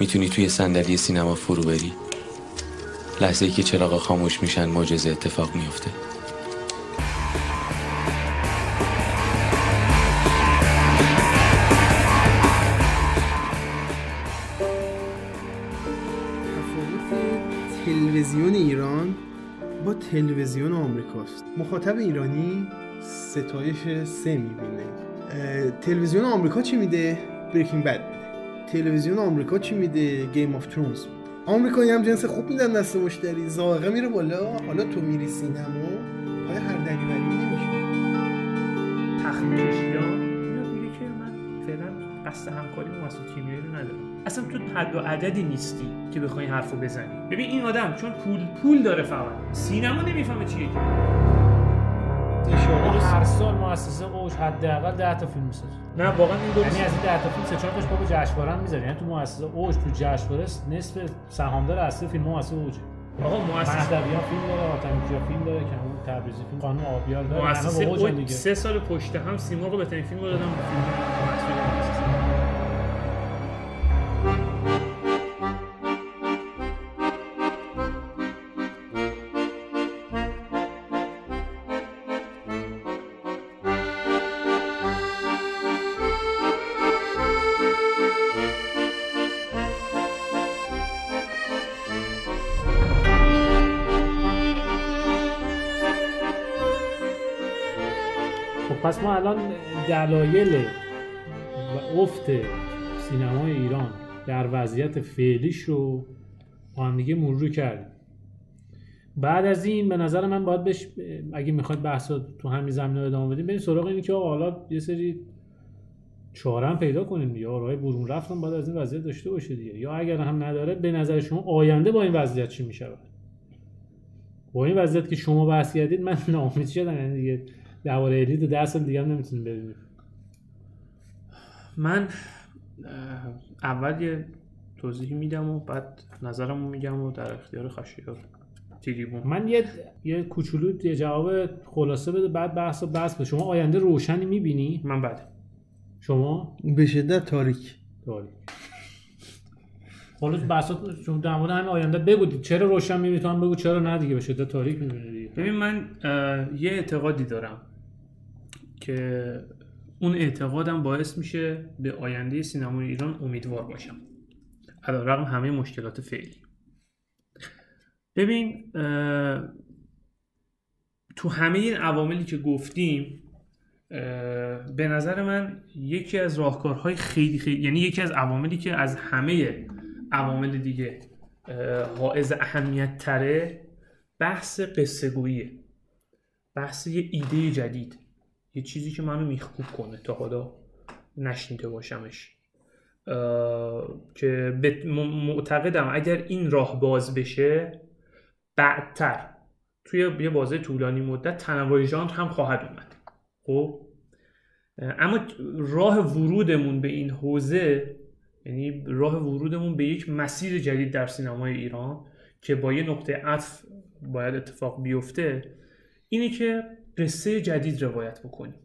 می‌تونی توی صندلی سینما فرو بری؟ لحظه ای که چراغ خاموش میشن معجزه اتفاق میفته تلویزیون ایران با تلویزیون آمریکاست. مخاطب ایرانی ستایش سه می‌بینه. تلویزیون آمریکا چی میده؟ Breaking Bad تلویزیون آمریکا چی میده؟ Game of Thrones آمریکایی هم جنس خوب میدن دست مشتری. ذائقه میره بالا. حالا تو میری سینما پای هر دلیوری نمیشه. تخمیشیان میگه که من فعلا قصد همکاری با مسعود کیمیایی رو ندارم. اصلا تو حد و عددی نیستی که بخوای حرفو بزنی. ببین این آدم چون پول پول داره فقط. سینما نمی‌فهمه چیه که. هر سال مؤسسه اوج حداقل 10 تا فیلم می‌سازه. نه واقعا این یعنی از این 10 تا فیلم سه چهار تاش بابا جشنواره هم می‌ذاره. یعنی تو مؤسسه اوج تو جشنواره نصف سهامدار اصلی فیلم مؤسسه اوج آقا مؤسسه فیلم داره آتمیکیا فیلم داره که اون تبریزی فیلم قانون آبیار داره. مؤسسه اوج سه سال پشت هم سیما رو بهترین فیلم رو دادم. فیلم مؤسسه. الان دلایل و افت سینمای ایران در وضعیت فعلیش رو با هم دیگه مرور کردیم. بعد از این به نظر من باید بهش اگه می‌خواد بحث رو تو همین زمینه ادامه بدیم بریم سراغ اینی که حالا یه سری چاره پیدا کنیم یا راه برون رفتن باید از این وضعیت داشته باشه دیگه. یا اگر هم نداره به نظر شما آینده با این وضعیت چی می‌شود؟ با این وضعیت که شما بحث کردید من ناامید شدم. یعنی دیگه درباره الیت ده سال دیگه هم نمی‌تونیم ببینیم من اول یه توضیحی میدم و بعد نظرمو میگم و در اختیار خشیار تریبون من یه یه کوچولو یه جواب خلاصه بده بعد بحث و بحث بده. شما آینده روشنی می‌بینی؟ من بعد شما؟ به شدت تاریک. داری حالا بحثات شما در مورد همین آینده بگو چرا روشن می‌بینی؟ تو هم بگو چرا نه دیگه به شدت تاریک می‌بینی دیگه. ببین من یه اعتقادی دارم. که اون اعتقادم باعث میشه به آینده سینمای ایران امیدوار باشم. رقم همه مشکلات فعلی. ببین تو همه این عواملی که گفتیم به نظر من یکی از راهکارهای خیلی خیلی یعنی یکی از عواملی که از همه عوامل دیگه حائز اهمیت تره بحث قصه گوییه بحث یه ایده جدید. یه چیزی که منو میخکوب کنه تا حالا نشنیده باشمش. که معتقدم اگر این راه باز بشه بعدتر توی یه بازه طولانی مدت تنوع ژانر هم خواهد اومد. خب؟ اما راه ورودمون به این حوزه یعنی راه ورودمون به یک مسیر جدید در سینمای ایران که با یه نقطه عطف باید اتفاق بیفته اینه که قصه جدید روایت بکنیم.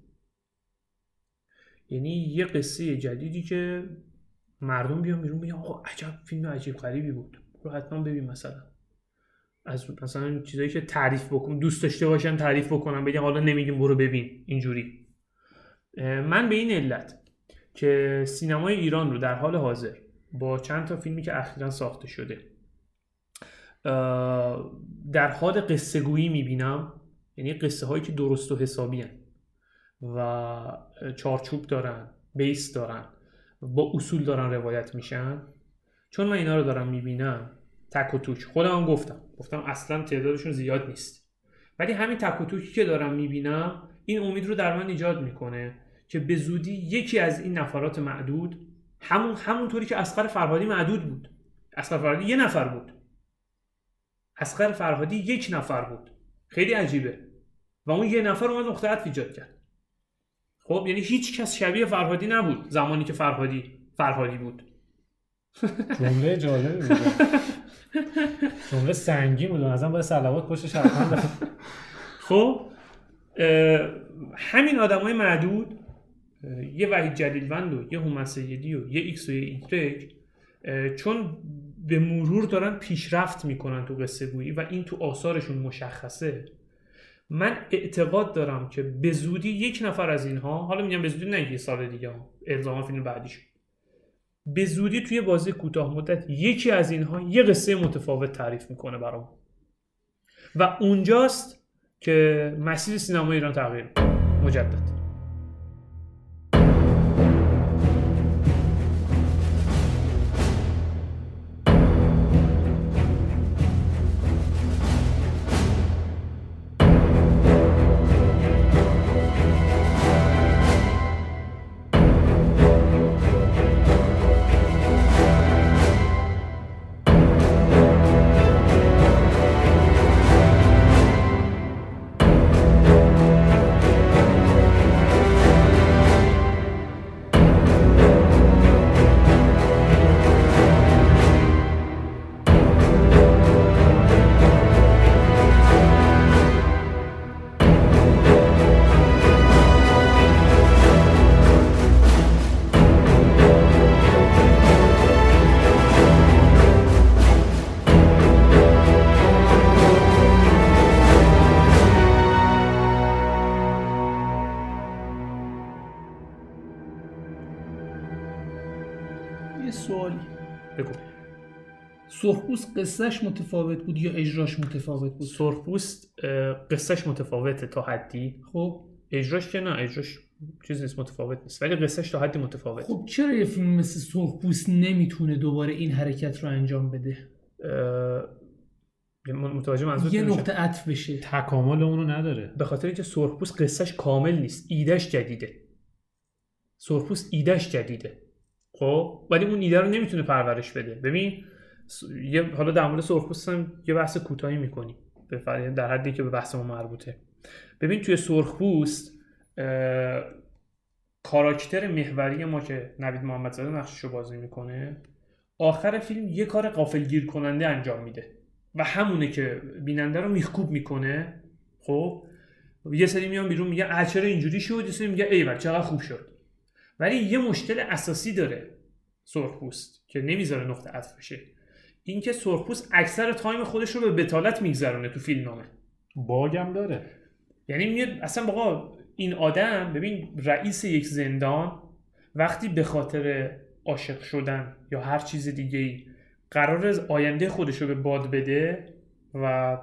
یعنی یه قصه جدیدی که مردم بیان بیرون بگن آقا عجب فیلم عجیب غریبی بود. رو حتما ببین مثلا. از مثلا چیزایی که تعریف بکن دوست داشته باشن تعریف بکنم بگم حالا نمیگیم برو ببین. اینجوری. من به این علت که سینمای ایران رو در حال حاضر با چند تا فیلمی که اخیرا ساخته شده در حال قصه گویی می‌بینم. یعنی قصه هایی که درست و حسابی هن و چارچوب دارن بیس دارن با اصول دارن روایت میشن. چون من اینا رو دارم می‌بینم تک و توک. خودم هم گفتم. گفتم اصلا تعدادشون زیاد نیست. ولی همین تک و توکی که دارم می‌بینم این امید رو در من ایجاد می‌کنه که به زودی یکی از این نفرات معدود همون همونطوری که اسقر فرهادی معدود بود. اسقر فرهادی یه نفر بود. اسقر فرهادی یک نفر بود. خیلی عجیبه. و اون یه نفر اومد نقطه عطف ایجاد کرد. خب یعنی هیچ کس شبیه فرهادی نبود زمانی که فرهادی فرهادی بود. جمله جالبی بود. جمله سنگین بود. الزام باید صلوات پشتش حتما داشت. خب همین آدم های معدود یه وحید جلیلوند و یه هومن سیدی و یه X و یه ایگرگ چون به مرور دارن پیشرفت می‌کنن تو قصه گویی و این تو آثارشون مشخصه. من اعتقاد دارم که به زودی یک نفر از اینها حالا میگم به زودی نه یه سال دیگه الزاماً فیلم بعدیش. به زودی توی بازی کوتاه مدت یکی از اینها یه قصه متفاوت تعریف می‌کنه برام. و اونجاست که مسیر سینما ایران تغییر. مجدد. سرخپوست قصهش متفاوت بود یا اجراش متفاوت بود؟ سرخپوست قصهش متفاوته تا حدی. خب. اجراش که نه اجراش چیز نیست متفاوت نیست. ولی قصهش تا حدی متفاوت خب چرا یه فیلم مثل سرخپوست نمی‌تونه دوباره این حرکت رو انجام بده؟ متوجه منظور یه نقطه عطف بشه. تکامل اونو نداره. به خاطر اینکه سرخپوست قصهش کامل نیست ایدهش جدیده. سرخپوست ایدهش جدیده. خب؟ ولی اون ایده رو نمی‌تونه پرورش بده. ببین یه حالا در مورد سرخپوست هم یه بحث کوتاهی می‌کنیم. در حدی که به بحث مربوطه. ببین توی سرخپوست کاراکتر محوری ما که نوید محمدزاده نقشش رو بازی می‌کنه آخر فیلم یه کار غافلگیر کننده انجام میده و همونه که بیننده رو میخکوب می‌کنه خب؟ یه سری میان بیرون میگه چرا اینجوری شد؟ یه سری میگه ایول چقدر خوب شد. ولی یه مشکل اساسی داره سرخپوست که نمی‌ذاره نقطه عطف بشه. اینکه سرخپوست اکثر تایم خودش رو به بتالت میگذرونه تو فیلمنامه. باگم داره. یعنی میاد اصلا بابا این آدم ببین رئیس یک زندان وقتی به خاطر عاشق شدن یا هر چیز دیگه ای قرار آینده خودش رو به باد بده و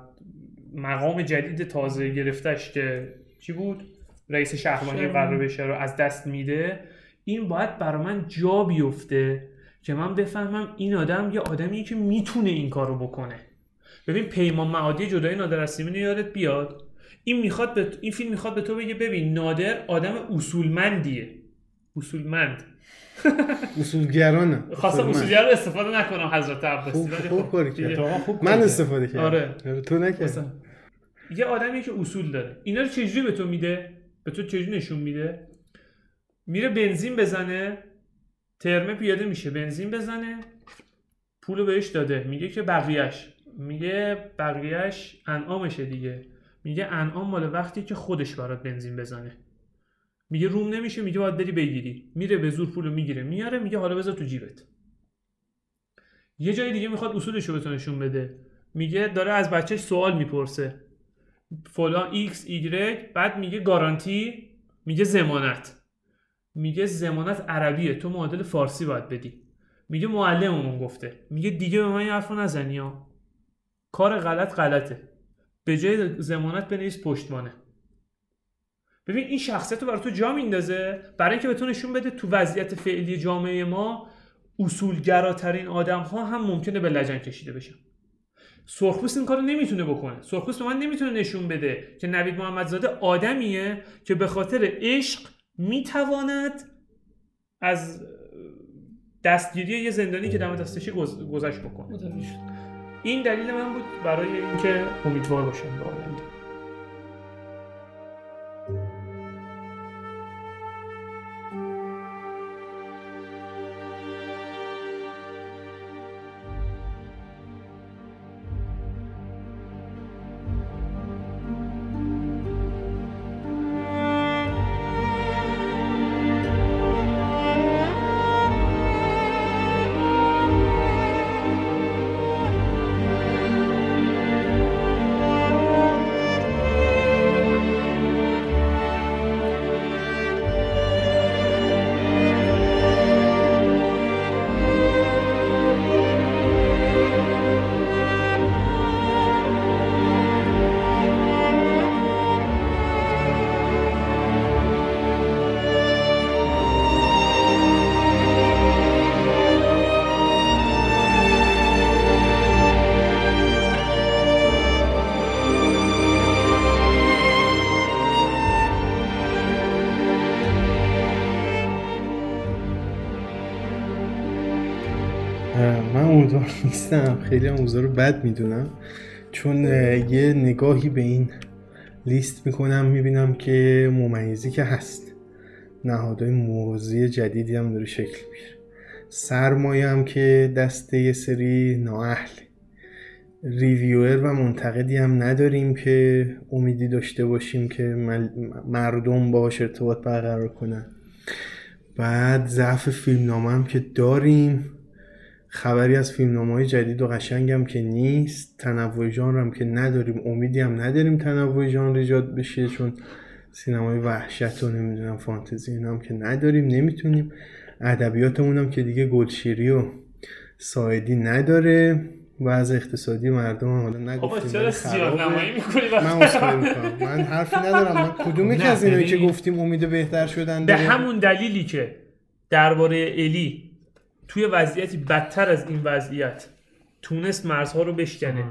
مقام جدید تازه گرفتش که چی بود؟ رئیس شهربانی. قرار بشه رو از دست میده. این باید برا من جا بیفته که من بفهمم این آدم یه آدمیه که می‌تونه این کارو بکنه. ببین پیمان معادی جدای نادر از سیمین یادت بیاد؟ این می‌خواد به این فیلم می‌خواد به تو بگه ببین نادر آدم اصولمندیه. اصولمند. اصولگرانه. خواستم اصولمند. اصولگر رو استفاده نکنم حضرت عباسی خوب خوب خب خوب من استفاده کردم. آره. تو نکردی یه آدمی که اصول داره. اینا رو چجوری به تو میده؟ به تو چجوری نشون میده؟ میره بنزین بزنه. ترمه پیاده میشه بنزین بزنه پولو بهش داده. میگه که بقیهش میگه بقیهش انعامشه دیگه. میگه انعام مال وقتی که خودش برات بنزین بزنه. میگه روم نمیشه میگه باید بری بگیری. میره به زور پولو می‌گیره. میاره میگه حالا بذار تو جیبت. یه جای دیگه می‌خواد اصولش رو نشون بده. میگه داره از بچه‌ش سوال می‌پرسه. فلان ایکس ایگرگ بعد میگه گارانتی میگه ضمانت. میگه ضمانت عربیه تو معادل فارسی باید بدی. میگه معلممون گفته. میگه دیگه به من این حرفو نزنی ها. کار غلط غلطه. به جای ضمانت بنویس پشتوانه. ببین این شخصیت رو برای تو جا میندازه. برای اینکه به نشون بده تو وضعیت فعلی جامعه ما اصولگراترین آدم ها هم ممکنه به لجن کشیده بشن. سرخپوست این کارو نمی‌تونه بکنه. سرخپوست به من نمی‌تونه نشون بده که نوید محمدزاده آدمیه که به خاطر عشق می‌تواند از دستگیری یه زندانی که دم دستشه گذ- گذشت بکنه. این دلیل من بود برای اینکه امیدوار باشم به آینده خیلی هم رو بد می‌دونم. چون یه نگاهی به این لیست می‌کنم می‌بینم که ممیزی که هست نهادهای موازی جدیدی هم داره شکل می‌گیره. سرمایه هم که دست یه سری نااهل ریویور و منتقدی هم نداریم که امیدی داشته باشیم که مردم باهاش ارتباط برقرار کنن. بعد ضعف فیلمنامه هم که داریم. خبری از فیلمنامه های جدید و قشنگ هم که نیست تنوع ژانر هم که نداریم امیدی هم نداریم تنوع ژانر ایجاد بشه چون سینمای وحشت و نمی‌دونم فانتزی اینا هم که نداریم نمی‌تونیم ادبیاتمون هم که دیگه گلشیری و ساعدی نداره و از اقتصادی مردم هم حالا نگفتیم چرا ولی زیاد. نمایی می‌کنی من می‌کنم. من حرفی ندارم من کدوم یکی از اینایی که. گفتیم امید بهتر شدن به؟ همون دلیلی که درباره الی توی وضعیتی بدتر از این وضعیت تونست مرزها رو بشکنه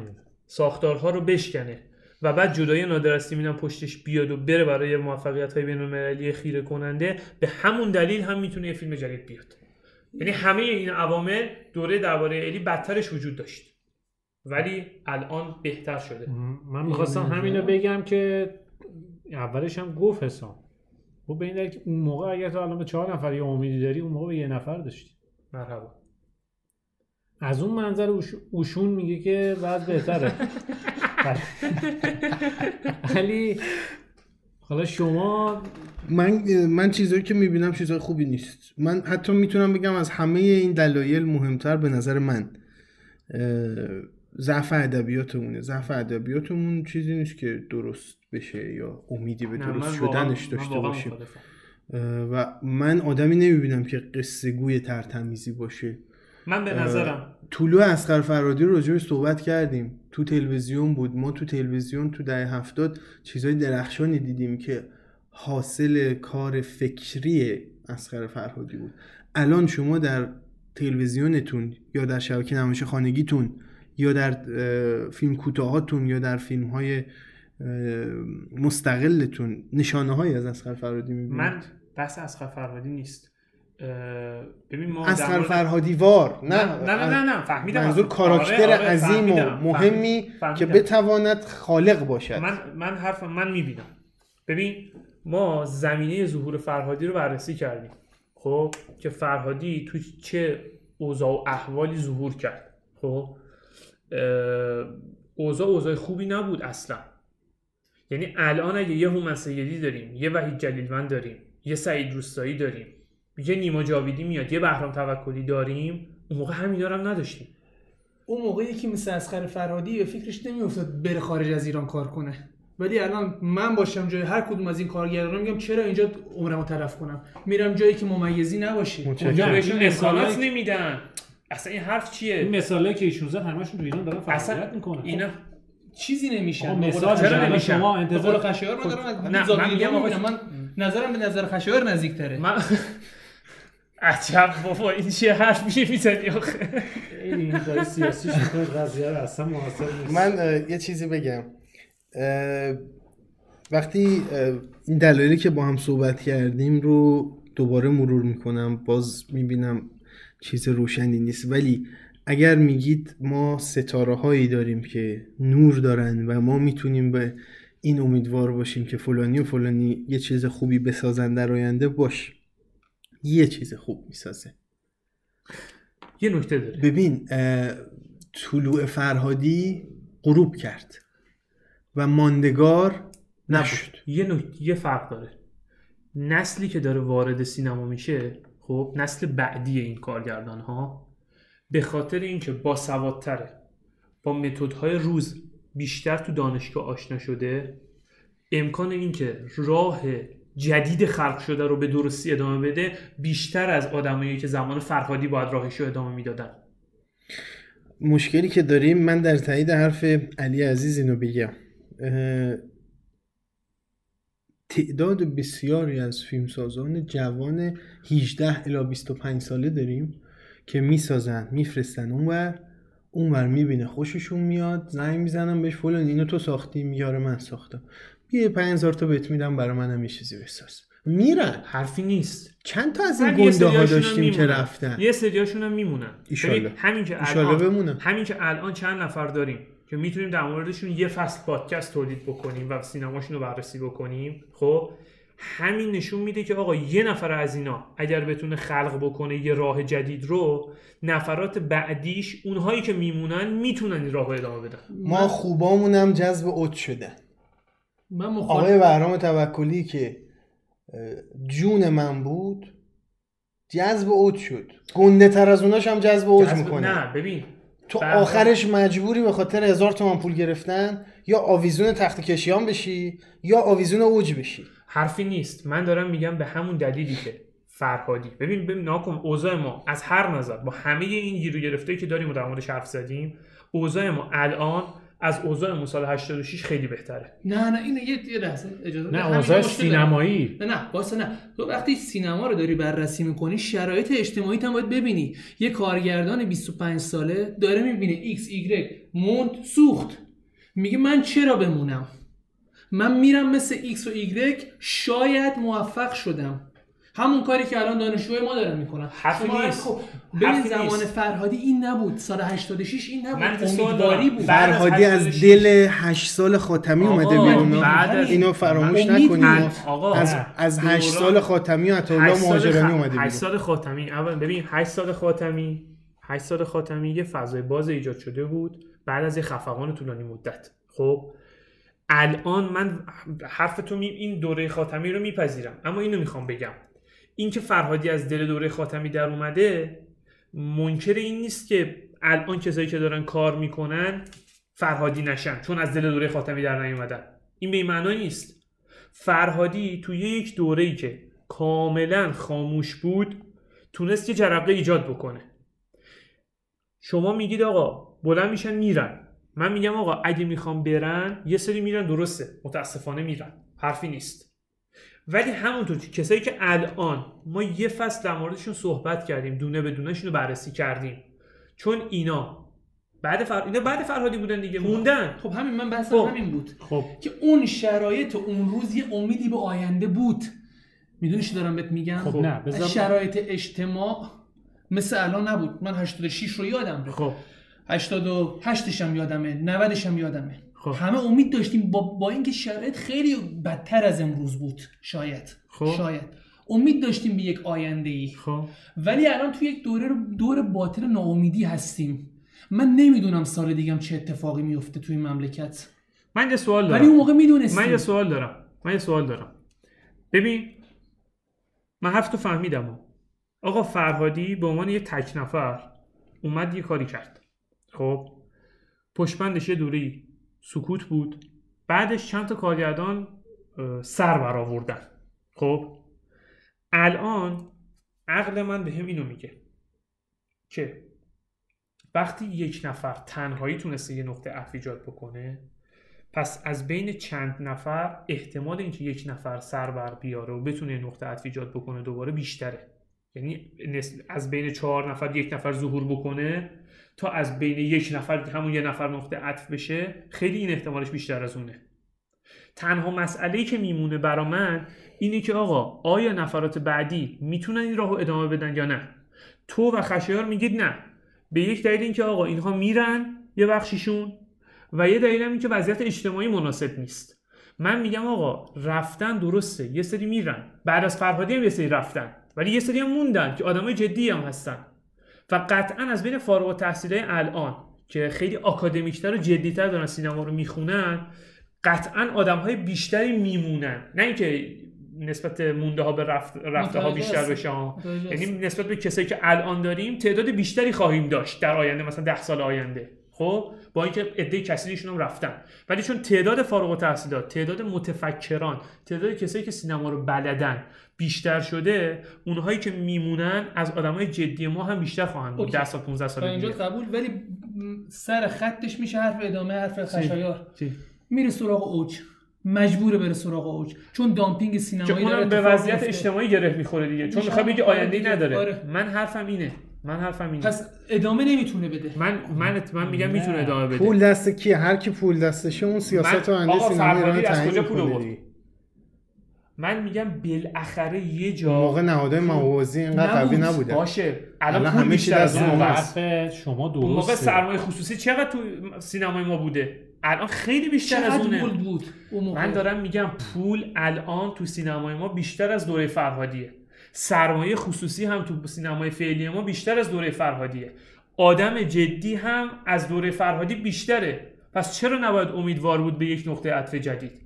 ساختارها رو بشکنه و بعد جدای نادر از پشتش بیاد و بره برای موفقیت های بین المللی خیره کننده به همون دلیل هم می‌تونه یه فیلم جدید بیاد. یعنی همه این عوامل دوره درباره الی بدترش وجود داشت. ولی الان بهتر شده. من می‌خواستم همینو بگم که اولش هم گفت حسام. خب به این دلیل که اون موقع اگر تو الان به چهار نفر یه امیدی داری اون موقع به یه نفر داشتی. مرحبا. از اون منظر اوش- اوشون میگه که بعد بهتره. ولی حالا شما من من چیزایی که می‌بینم چیزای خوبی نیست. من حتی می‌تونم بگم از همه این دلایل مهمتر به نظر من ضعف ادبیاتمونه. ضعف ادبیاتمون چیزی نیست که درست بشه یا امیدی به درست شدنش داشته باشیم. و من آدمی نمی‌بینم که قصه گوی ترتمیزی باشه. من به نظرم. طلوع اسقر فرادی رو راجعش صحبت کردیم. تو تلویزیون بود ما تو تلویزیون تو دهه هفتاد چیزای درخشانی دیدیم که حاصل کار فکری اسقر فرهادی بود. الان شما در تلویزیونتون یا در شبکه نمایش خانگیتون یا در فیلم کوتاهاتون یا در فیلم های مستقلتون نشانه های از اسقر فرهادی می‌بینید؟ من بحث اسقر فرهادی نیست ببین ما مورد- فرهادی وار نه نه نه نه نه, نه. فهمیدم منظور. کاراکتر آره، آره، عظیم و. مهمی فهمیدم. که بتواند خالق باشد من من حرف من می‌بینم ببین ما زمینه ظهور فرهادی رو بررسی کردیم خب که فرهادی تو چه اوضاع و احوالی ظهور کرد خب اوضاع اوضاع خوبی نبود اصلا یعنی الان اگه یه هومن سیدی داریم یه وحید جلیلوند داریم یه سعید روستایی داریم. یه نیما جاویدی میاد. یه بهرام توکلی داریم. اون موقع همینا رو هم نداشتیم. اون موقع یکی مثل اسخر فرهادی به فکرش نمیافتاد بره خارج از ایران کار کنه. ولی الان من باشم جای هر کدوم از این کارگران میگم چرا اینجا عمرمو تلف کنم؟ میرم جایی که ممیزی نباشه. اونجا بهشون مثالایی- نمیدن. اصلا این حرف چیه؟ این مثاله که ایشون زد همشون تو ایران دارن اصلا فعالیت می‌کنن. اینا چیزی نمیشن. مثال چرا نمیشن؟ شما انتظار خشایار من دارم نه، از من میگم آقا- من نظرم به نظر خشایار نزدیکتره. من عجب بابا این چیه حرفی می‌زنی آخه؟ این کاری سیاسیش می‌کنه قضیه رو اصلا مناسب نیست. من یه چیزی بگم. وقتی این دلایلی که با هم صحبت کردیم رو دوباره مرور می‌کنم. باز می‌بینم چیز روشنی نیست. ولی اگر میگید ما ستاره هایی داریم که نور دارن و ما می‌تونیم به این امیدوار باشیم که فلانی و فلانی یه چیز خوبی بسازن در آینده باش. یه چیز خوب می‌سازه. یه نکته داره. ببین طلوع فرهادی غروب کرد و ماندگار نشد یه نکته یه فرق داره. نسلی که داره وارد سینما میشه خب نسل بعدی این کارگردان ها به خاطر اینکه با سوادتره با متدهای روز بیشتر تو دانشگاه آشنا شده امکان اینکه راه جدید خلق شده رو به درستی ادامه بده بیشتر از آدمایی که زمان فرهادی باید راهش رو ادامه می‌دادن. مشکلی که داریم من در تایید حرف علی عزیز اینو بگم. تعداد بسیاری از فیلمسازان جوان 18 الی 25 ساله داریم. که می‌سازن میفرستن اونور اونور می‌بینه خوششون میاد زنگ می‌زنم بهش فلان اینو تو ساختی میاره من ساختم بیا 5000 تا بهت میدم برای منم یه چیزی بساز. میرن. حرفی نیست. چند تا از این گنده ها داشتیم که. رفتن؟ یه سریاشون هم میمونن. ببین، همین که الان بمونن. همین که الان چند نفر داریم که می‌تونیم در موردشون یه فصل پادکست تولید بکنیم و سینماشون رو بررسی بکنیم. خب؟ همین نشون میده که آقا یه نفر از اینا اگر بتونه خلق بکنه یه راه جدید رو نفرات بعدیش اونهایی که میمونن می‌تونن این راه رو ادامه بدن. ما خوبامون هم جذب اوت شدن من آقای مخالف بهرام توکلی که جون من بود جذب اوت شد. گنده تر از اوناش هم جذب اوج جذب- می‌کنه. نه ببین تو آخرش مجبوری به خاطر هزار تومن پول گرفتن یا آویزون تخت کشیان بشی یا آویزون اوج بشی. حرفی نیست. من دارم میگم به همون دلیلی که فرهادی. ببین ببین ناکن اوضاع ما از هر نظر با همه این گیر و گرفته که داریم و در موردش حرف زدیم اوضاع ما الان از اوضاع سال 86 خیلی بهتره. نه نه اینو یه یه لحظه اجازه. نه اوضاع. سینمایی. نه نه واسه نه. تو وقتی سینما رو داری بررسی می‌کنی شرایط اجتماعی هم باید ببینی. یه کارگردان 25 ساله داره می‌بینه ایکس ایگرگ موند سوخت. میگه من چرا بمونم؟ من میرم مثل ایکس و ایگرگ شاید موفق شدم. همون کاری که الان دانشجوی ما دارن می‌کنن. حرفی نیست. خب ببین زمان نیست. فرهادی این نبود. سال 86 این نبود. من امیدواری. بود. از فرهادی از 86 دل هشت سال خاتمی آقا، اومده بیرون. بعد از- اینو فراموش نکنیم. آقا از از هشت دوران- سال خاتمی و هشت عطاالله مهاجرانی اومده بیرون. سال خاتمی. اول ببین 8 سال خاتمی 8 سال خاتمی یه فضای باز ایجاد شده بود بعد از یه خفقان طولانی مدت. خب الان من حرف تو می این دوره خاتمی رو میپذیرم. اما اینو می‌خوام بگم. اینکه فرهادی از دل دوره خاتمی در اومده منکر این نیست که الان کسایی که دارن کار می‌کنن فرهادی نشن چون از دل دوره خاتمی در نیومدن. این به معنا نیست. فرهادی توی یک دوره‌ای که کاملا خاموش بود تونست یه جرقه ایجاد بکنه. شما میگید آقا بلند میشن میرن. من میگم آقا اگه می‌خوام برن یه سری میرن درسته. متاسفانه میرن. حرفی نیست. ولی همونطور که کسایی که الان ما یه فصل در موردشون صحبت کردیم دونه به دونهشون رو بررسی کردیم. چون اینا بعد فر... اینا بعد فرهادی بودن دیگه. موندن. خب همین من بحث خب. همین بود. خب. که اون شرایط اون روز یه امیدی به آینده بود. می‌دونی چی دارم بهت میگم؟ خب نه شرایط اجتماع مثل الان نبود. من 86 رو یادم خب. 88 هم یادمه 90 هم یادمه. خب. همه امید داشتیم با, با اینکه شرایط خیلی بدتر از امروز بود شاید. خب. شاید. امید داشتیم به یک آینده ای خب. ولی الان تو یک دوره دور باطل ناامیدی هستیم. من نمی‌دونم سال دیگم چه اتفاقی میفته توی این مملکت. من یه سوال دارم ولی اون موقع می‌دونستیم. من یه سوال دارم. من یه سوال دارم. ببین من حرف تو فهمیدم. آقا فرهادی به عنوان یه تک نفر اومد یه کاری کرد. خب پشتبندش یه دوری سکوت بود. بعدش چند تا کارگردان سر برآوردن. خب الان عقل من به هم اینو میگه که وقتی یک نفر تنهایی تونسته یه نقطه عطف ایجاد بکنه پس از بین چند نفر احتمال اینکه یک نفر سر بر بیاره و بتونه یه نقطه عطف ایجاد بکنه دوباره بیشتره. یعنی از بین چهار نفر یک نفر ظهور بکنه تا از بین یک نفر همون یه نفر نقطه عطف بشه خیلی این احتمالش بیشتر از اونه. تنها مسئله که میمونه برا من اینه که آقا آیا نفرات بعدی می‌تونن این راهو ادامه بدن یا نه؟ تو و خشایار میگید نه. به یک دلیل اینکه آقا اینها میرن یه بخشیشون و یه دلیل هم این که وضعیت اجتماعی مناسب نیست. من میگم آقا رفتن درسته. یه سری میرن. بعد از فرهادی هم یه سری رفتن. ولی یه سری هم موندن که آدمای جدی هم هستن. و قطعا از بین فارغ التحصیلای الان که خیلی آکادمیکتر و جدیتر دارن سینما رو می‌خونن قطعا آدم های بیشتری میمونن نه اینکه نسبت مونده ها به رفت رفته ها بیشتر. بشه یعنی. نسبت به کسایی که الان داریم تعداد بیشتری خواهیم داشت در آینده مثلا ده سال آینده خب؟ با اینکه عده کسیشون هم رفتن. ولی چون تعداد فارغ التحصیلات تعداد متفکران تعداد کسایی که سینما رو بلدن بیشتر شده اونهایی که میمونن از آدمای جدی ما هم بیشتر خواهند بود. اوکی. 10 سال 15 تا سال اینجا قبول ولی سر خطش میشه حرف ادامه حرف خشایار؟ میره سراغ اوج. مجبوره بره سراغ اوج. چون دامپینگ سینمایی داره به وضعیت. اجتماعی گره می‌خوره دیگه. چون می‌خواد بگه آره آینده دیگه. نداره. آره. من حرفم اینه. من حرفم اینه. پس ادامه نمی‌تونه بده. من من من میگم نه. می‌تونه ادامه بده. پول دست کیه هر کی پول دستشه اون سیاست من- آینده آقا فرهادی از کجا پول آورد؟ من میگم بالاخره یه جا موقع نهادهای موازی اینقدر قوی نبود. نبوده. باشه. الان پول بیشتر از اون. حرف شما اون موقع درسته. سرمایه خصوصی چقدر تو سینمای ما بوده؟ الان خیلی بیشتر از اونه. پول بود اون موقع؟ من دارم میگم پول الان تو سینمای ما بیشتر از دوره فرهادیه. سرمایه خصوصی هم تو سینمای فعلی ما بیشتر از دوره فرهادیه. آدم جدی هم از دوره فرهادی بیشتره. پس چرا نباید امیدوار بود به یک نقطه عطف جدید؟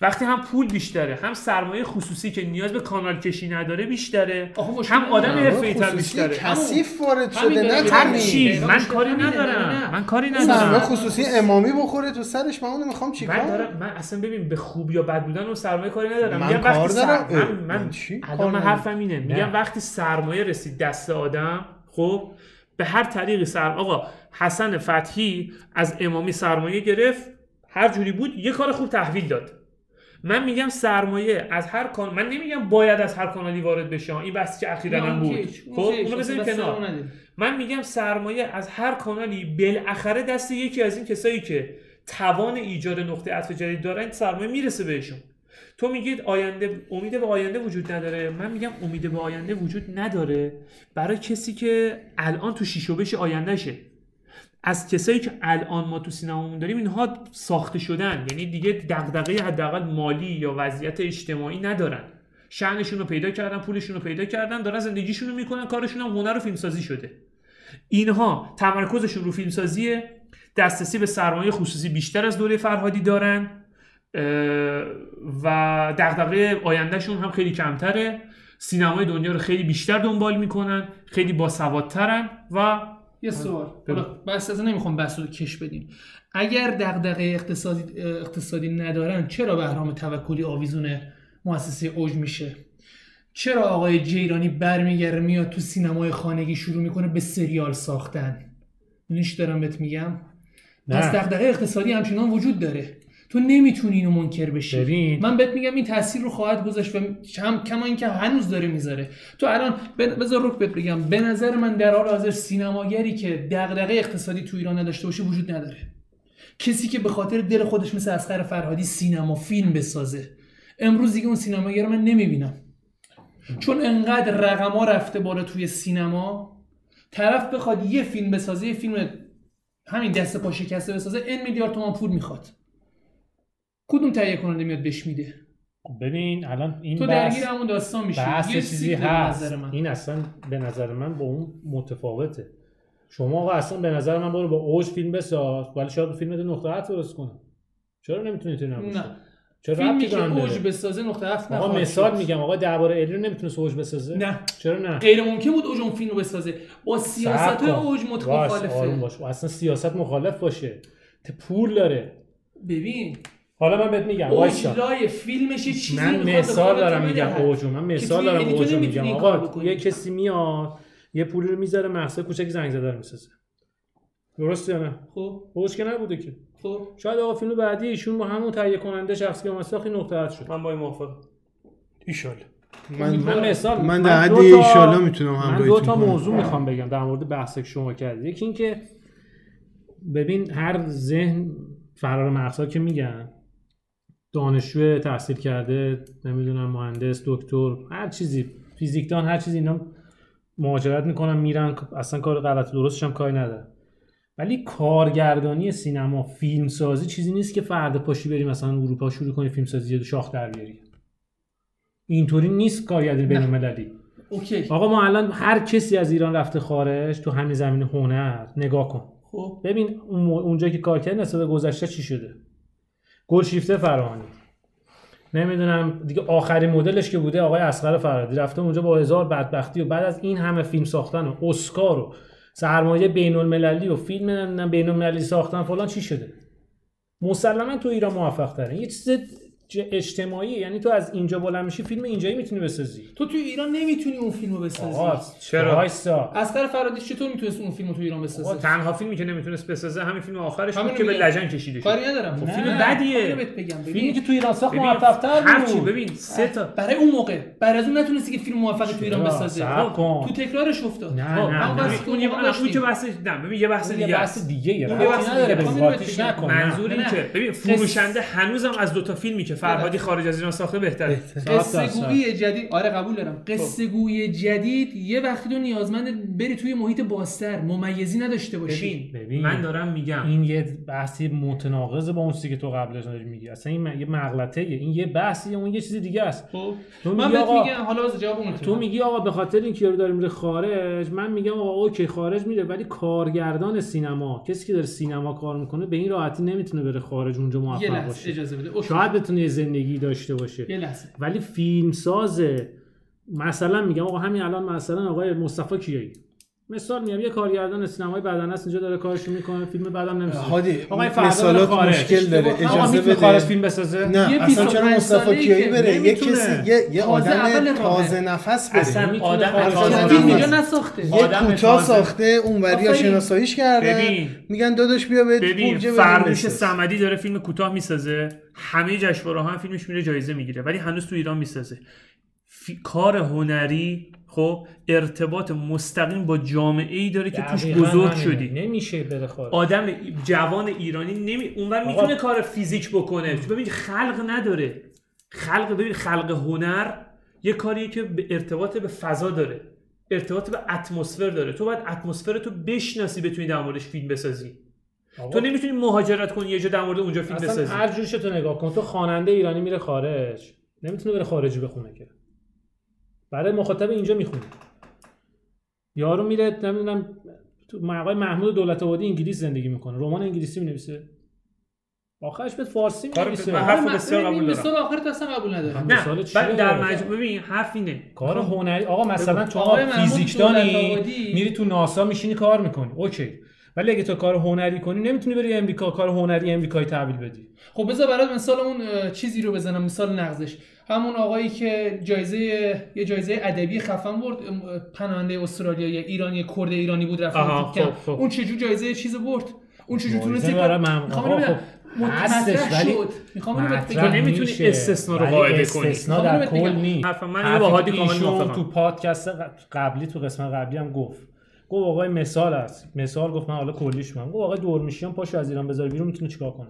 وقتی هم پول بیشتره هم سرمایه خصوصی که نیاز به کانال کشی نداره بیشتره هم آدم. حرفه‌ای تر بیشتره کثیف وارد شده نه. هر من کاری. ندارم. من کاری سرمایه ندارم خصوصی امامی بخوره تو سرش من اونو می‌خوام من چیکار دارم من اصلا ببین به خوب یا بد بودن و سرمایه کاری ندارم من میگم کار وقتی دارم. من, من... من چی من؟ حرفم اینه میگم وقتی سرمایه رسید دست آدم خب به هر طریقی سر آقا حسن فتحی از امامی سرمایه گرفت هر جوری بود یه کار خوب تحویل داد من میگم سرمایه از هر کان من نمیگم باید از هر کانالی وارد بشه این بحثی که اخیرا هم بود. خب اونو بزنیم کنار. من میگم سرمایه از هر کانالی بالاخره دست یکی از این کسایی که توان ایجاد نقطه عطف جدید دارن سرمایه می‌رسه بهشون. تو میگید آینده امید به آینده وجود نداره. من میگم امید به آینده وجود نداره برای کسی که الان تو شیشو بش آیندهشه از کسایی که الان ما تو سینمامون داریم اینها ساخته شدن. یعنی دیگه دغدغه حداقل مالی یا وضعیت اجتماعی ندارن. شأنشون رو پیدا کردن پولشون رو پیدا کردن دارن زندگیشون رو می‌کنن کارشون هم هنر و فیلمسازی شده. اینها تمرکزشون رو فیلمسازیه. دسترسی به سرمایه خصوصی بیشتر از دوره فرهادی دارن. و دغدغه آیندهشون هم خیلی کمتره. سینمای دنیا رو خیلی بیشتر دنبال می‌کنن خیلی باسوادترن و یه سوال. حالا بس از نمی‌خوام بحث رو کش بدیم. اگر دغدغه اقتصادی اقتصادی ندارن چرا بهرام توکلی آویزون مؤسسه اوج میشه؟ چرا آقای جیرانی برمیگره میاد تو سینمای خانگی شروع می‌کنه به سریال ساختن؟ نیش دارم بهت میگم. نه. پس دغدغه اقتصادی همچنان وجود داره. تو نمی‌تونی اینو منکر بشی. ببین. من بهت میگم این تاثیر رو خواهد گذاشت و کم کما اینکه هنوز داره می‌ذاره. تو الان بذار روک بهت بگم. به نظر من در حال حاضر سینماگری که دغدغه اقتصادی تو ایران نداشته باشه وجود نداره. کسی که به خاطر دل خودش مثل اسقر فرهادی سینما فیلم بسازه. امروز دیگه اون سینماگر رو من نمی‌بینم. چون انقدر رقما رفته بالا توی سینما طرف بخواد یه فیلم بسازه یه فیلم همین دست پا شکسته بسازه ان میلیارد تومان پول می‌خواد. کدوم تهیه کننده میاد بهش میده؟ ببین الان این تو درگیر همون داستان میشی. بحث یه چیزی هست. من. این اصلا به نظر من با اون متفاوته. شما آقا اصلا به نظر من برو با اوج فیلم بساز. ولی شاید فیلم نقطه عطف درست کنه. چرا نمی‌تونی تو نباشه نه چرا فیلمی که اوج؟ بسازه نقطه هفت آقا مثال شد. میگم آقا درباره الی رو نمی‌تونست اوج بسازه؟ نه. چرا نه؟ غیر ممکن بود اوج اون فیلم رو بسازه. با سیاست. اوج مخالفه باش. اصلا سیاست مخالف باشه. پول داره. ببین حالا من بهت میگم وایسا. فیلمش چیزی من مثال دارم. میگم اوجو من مثال دارم اوجو میگم. آقا. یه کسی میاد یه پولی رو می‌ذاره مقصد کوچک زنگ زده رو می‌سازه. درست یا نه؟ خب. اوج که نبوده که. خب. شاید آقا فیلم بعدی ایشون با همون تهیه کننده شخصی که مساخی نقطه عطف شد. من با این موافقم. ایشالله من من مثال من در حد ایشالا می‌تونم من همراهیتون دو تا. موضوع می‌خوام بگم در مورد بحثی که شما کردید یکی اینکه ببین هر ذهن فرار مغزها که میگن دانشجو تحصیل کرده نمی‌دونم مهندس دکتر هر چیزی. فیزیکدان هر چیزی اینا مهاجرت می‌کنن میرن اصلا کار غلط درستش هم کاری نداره ولی کارگردانی سینما فیلم سازی چیزی نیست که فردا پاشی بری مثلا اروپا شروع کنی فیلم سازی شاخ در بیاری. اینطوری نیست کارگردانی بین المللی. اوکی. آقا ما الان هر کسی از ایران رفته خارج تو همین زمین هنر نگاه کن. خب. ببین اونجا که کار کرد نسبت گذشته چی شده؟ گلشیفته فرهانی نمی‌دونم دیگه آخرین مدلش که بوده آقای اصغر فرهادی رفته اونجا با هزار بدبختی و بعد از این همه فیلم ساختن و اسکار و سرمایه بین المللی و فیلم بین المللی ساختن فلان چی شده؟ مسلما تو ایران موفق تره یه چیز اجتماعی یعنی تو از اینجا بلند میشی فیلم اینجایی می‌تونی بسازی تو تو ایران نمی‌تونی اون فیلمو بسازی چرا؟ وایسا اسقر فرهادی چطور می‌تونست اون فیلمو تو ایران آقا بسازه تنها فیلمی که نمی‌تونست بسازه همین فیلم آخرش بود که به. لجن کشیده کاری شد ندارم خب فیلم بدیه. بگم فیلمی ببین که تو ایران ساخت موفق‌تر هرچی بود ببین سه تا برای اون موقع بعد از اون نتونستی که فیلم موفقی تو ایران؟ بسازه. تو تکرارش افتاد نه خب، اون یه اون که. بحث نه ببین یه بحث دیگه بحث. دیگه یه بحث نداره. منظور نه، این نه. که ببین فروشنده هنوزم از دو تا فیلمی که فرهادی خارج از ایران ساخته بهتره. قصه گویی جدید آره قبول دارم. قصه گویی جدید یه وقتی تو نیازمند بری توی محیط بازتر ممیزی نداشته باشی. ببین ببین. من دارم میگم. این یه بحثی متناقض با اون چیزی که تو قبلش داری میگی. اصلا این یه مغلطه این یه بحثیه اون یه چیز دیگه است. خب. تو من میگی بهت آقا میگم حالا جواب اون تو میگی آقا به خاطر اینکه یارو داره میره خارج من میگم آقا اوکی خارج میره ولی کارگردان سینما کسی که داره سینما کار می‌کنه به این راحتی نمی‌تونه بره خارج اونجا موفق باشه. اجازه بده. شاید بتونه زندگی داشته باشه. یه لحظه. ولی فیلم سازه مثلا میگم آقا همین الان مثلا آقای مصطفی کیایی؟ مثال میگم یه کارگردان سینمای بدن است اینجا داره کارشو می‌کنه فیلم بعدم نمی‌سازه هادی آقا این فردا مثالات. مشکل داره اجازه می‌تونه خارج بده فیلم بسازه نه یه اصلا 25 چرا مصطفی کیایی بره یه. کسی یه, یه آدم. تازه نفس بره اصلا آدم. فیلم. اینجا نساخته یه آدم کوتاه. ساخته اون وریا. شناساییش ببین. میگن داداش بیا به ببین پول فرموش صمدی داره فیلم کوتاه می‌سازه همه جشنواره هم فیلمش میره جایزه می‌گیره ولی هنوز تو ایران می‌سازه. کار هنری خب ارتباط مستقیم با جامعه ای داره که توش بزرگ. شدی. نمیشه بره خارج. آدم جوان ایرانی نمی اونور. می‌تونه کار فیزیک بکنه. ببین خلق نداره. خلق ببین خلق هنر یه کاریه که به ارتباط به فضا داره. ارتباط به اتمسفر داره. تو باید اتمسفر تو بشناسی بتونی در موردش فیلم بسازی. آقا، تو نمی‌تونی مهاجرت کنی یه جا در مورد اونجا فیلم اصلا بسازی. هر تو نگاه کن. تو خواننده ایرانی میره خارج. نمی‌تونه بره خارجی بخونه که. برای مخاطب اینجا می‌خونه یارو میره نمی‌دونم تو آقای محمود دولت آبادی انگلیس زندگی می‌کنه. رمان انگلیسی می‌نویسه. آخرش به فارسی کار می‌نویسه. من حرف آره، بسیار قبول دارم. مثال آخر تو اصلا قبول ندارم. نه چیه بعد در؟ مجموع ببین حرف اینه. کار هنری آقا مثلا تو فیزیکدانی میری تو ناسا میشینی کار می‌کنی. اوکی. ولی اگه تو کار هنری کنی نمی‌تونی بری امریکا کار هنری امریکایی تحویل بدی. خب بذار برات مثال اون چیزی رو بزنم مثال نقضش. همون آقایی که جایزه یه جایزه ادبی خفن برد پناهنده استرالیایی ایرانی کرد ایرانی بود رفت. خب، خب. اون چجور جایزه چیز برد اون چجور تونست اینو خب،. هستش، مطرح ولی شد می‌خوام اینو بگم نمی‌تونی استثنا رو قاعده کنی. استثنا در اینو کل حرف من حرفی با که هادی کامل. تو پادکست قبلی تو قسمت قبلی هم گفت گفت آقای مثال است مثال گفت من حالا کلیش میگم گفت آقای دورمیشیان پاشو از ایران بذاره بیرون می‌تونه چیکار کنه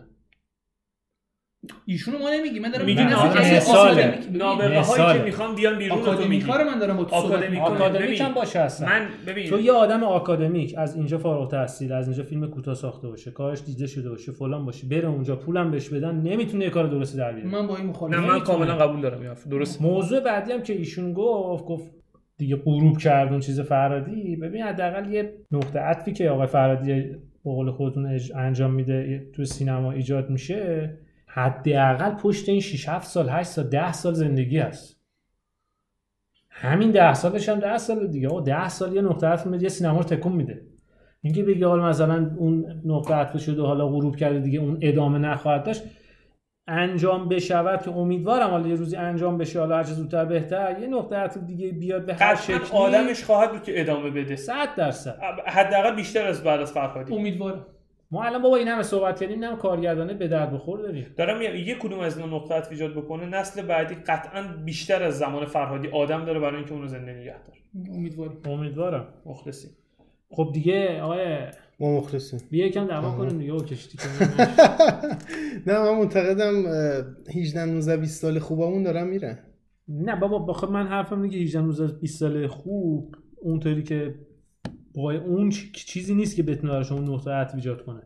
ایشونو ما نمیگیم. من دارم میگی میگم نابغه هایی. که می‌خوان بیان بیرون رو تو آکادمیک رو من دارم آکادمیک. آکادمیک هم باشه هستن من ببین. تو یه آدم آکادمیک از اینجا فارغ التحصیل از اینجا فیلم کوتاه ساخته باشه کارش دیده شده باشه فلان باشه بره اونجا پولم بهش بدن نمی‌تونه یه کار درستی در بیاره. من با این مخالفم نه من کاملا قبول دارم درست. موضوع بعدی هم که ایشون گفت گفت دیگه غروب کرد اون چیز فرادی ببین حداقل یه نقطه عطفی که آقای فرادی به قول خودتون انجام میده تو سینما ایجاد میشه حداقل پشت این 6 7 سال 8 سال 10 سال زندگی هست. همین 10 سالش هم 10 سال دیگه. آقا 10 سال یه نقطه عطف میده یه سینما رو تکون میده. اینکه بگی حالا مثلا اون نقطه عطف شده حالا غروب کرده دیگه اون ادامه نخواهد داشت. انجام بشود که امیدوارم حالا یه روزی انجام بشه حالا هر زودتر بهتر. یه نقطه عطف دیگه بیاد به هر شکلی. آدمش خواهد بود که ادامه بده. 100 درصد. حداقل بیشتر از بعد از فرهادی. امیدوارم. ما الان بابا این همه صحبت کردیم نه کارگردانه به درد بخور داریم. دارم میگم یه کدوم از اینا نقطه عطف ایجاد بکنه نسل بعدی قطعا بیشتر از زمان فرهادی آدم داره برای اینکه اونو زنده نگه داره. امیدوارم. امیدوارم. مخلصی خب دیگه آقای ما مخلصیم. بیا یکم دعوا کنیم دیگه کشتی کنیم. نه من معتقدم اه، 18 19 20 سال خوبمون دارن میرن. نه بابا بخواد من حرفم اینه که 18 19 20 سال خوب اونطوری که با اون چیزی نیست که بتونه براش اون نقطه عطف ایجاد کنه.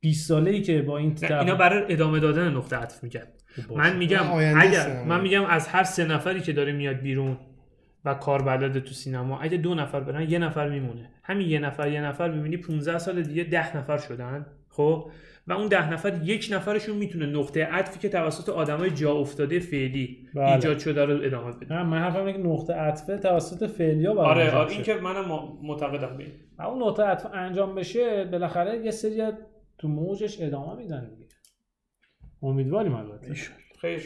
20 ساله ای که با این نه اینا برای ادامه دادن نقطه عطف میگن من میگم اگر. من میگم از هر سه نفری که داره میاد بیرون و کار بلده تو سینما اگه دو نفر برن یه نفر میمونه. همین یه نفر یه نفر می‌بینی 15 سال دیگه ده نفر شدن. خب و اون ده نفر یک نفرشون می‌تونه نقطه عطفی که توسط آدمای جا افتاده فعلی بله. ایجاد شده رو ادامه بده نه من حرفم اینه که نقطه عطفه توسط فعلیا باید آره آره. این که منم معتقدم به این. و اون نقطه عطف انجام بشه بالاخره یه سری تو موجش ادامه میدن دیگه امیدواریم البته خیلی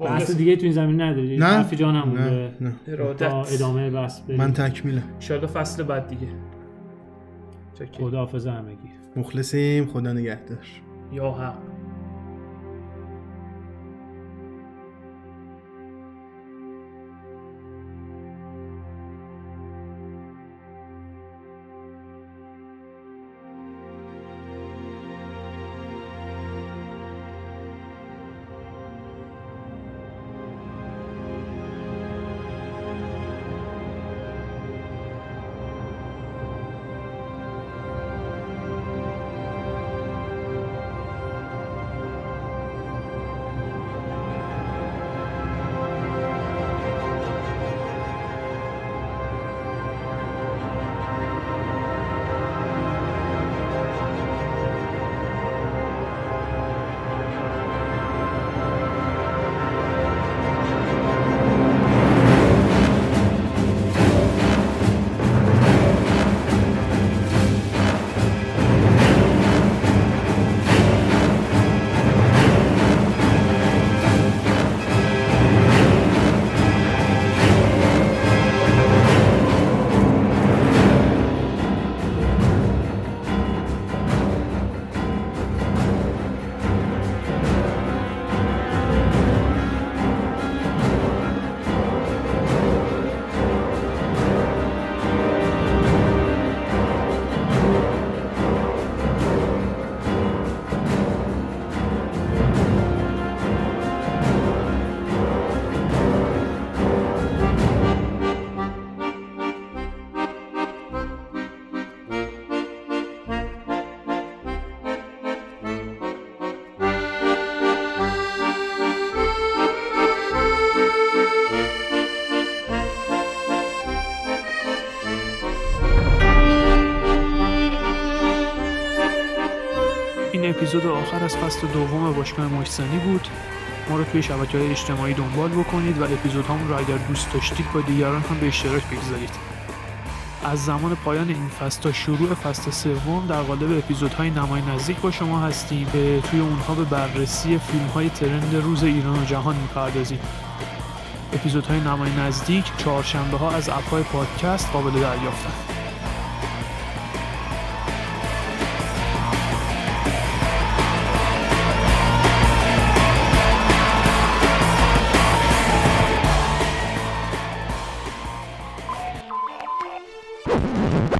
بحث مخلص. دیگه تو این زمین نداری نه حرفی جا نمونده نه تا ادامه بحث بریم. من تکمیلم انشالله فصل بعد دیگه. خداحافظ همگی مخلصیم. خدا نگهدار. یا حق. آخر از فصل دوم باشگاه محسنی بود. ما رو توی شبکه های اجتماعی دنبال بکنید و اپیزودهامون رو اگر دوست داشتید با دیگران هم به اشتراک بگذارید. از زمان پایان این فصل تا شروع فصل سوم در قالب اپیزودهای نمای نزدیک با شما هستیم که توی اونها به بررسی فیلم های ترند روز ایران و جهان می‌پردازیم. اپیزودهای نمای نزدیک چهارشنبه ها از اپهای پادکست قابل دریافتند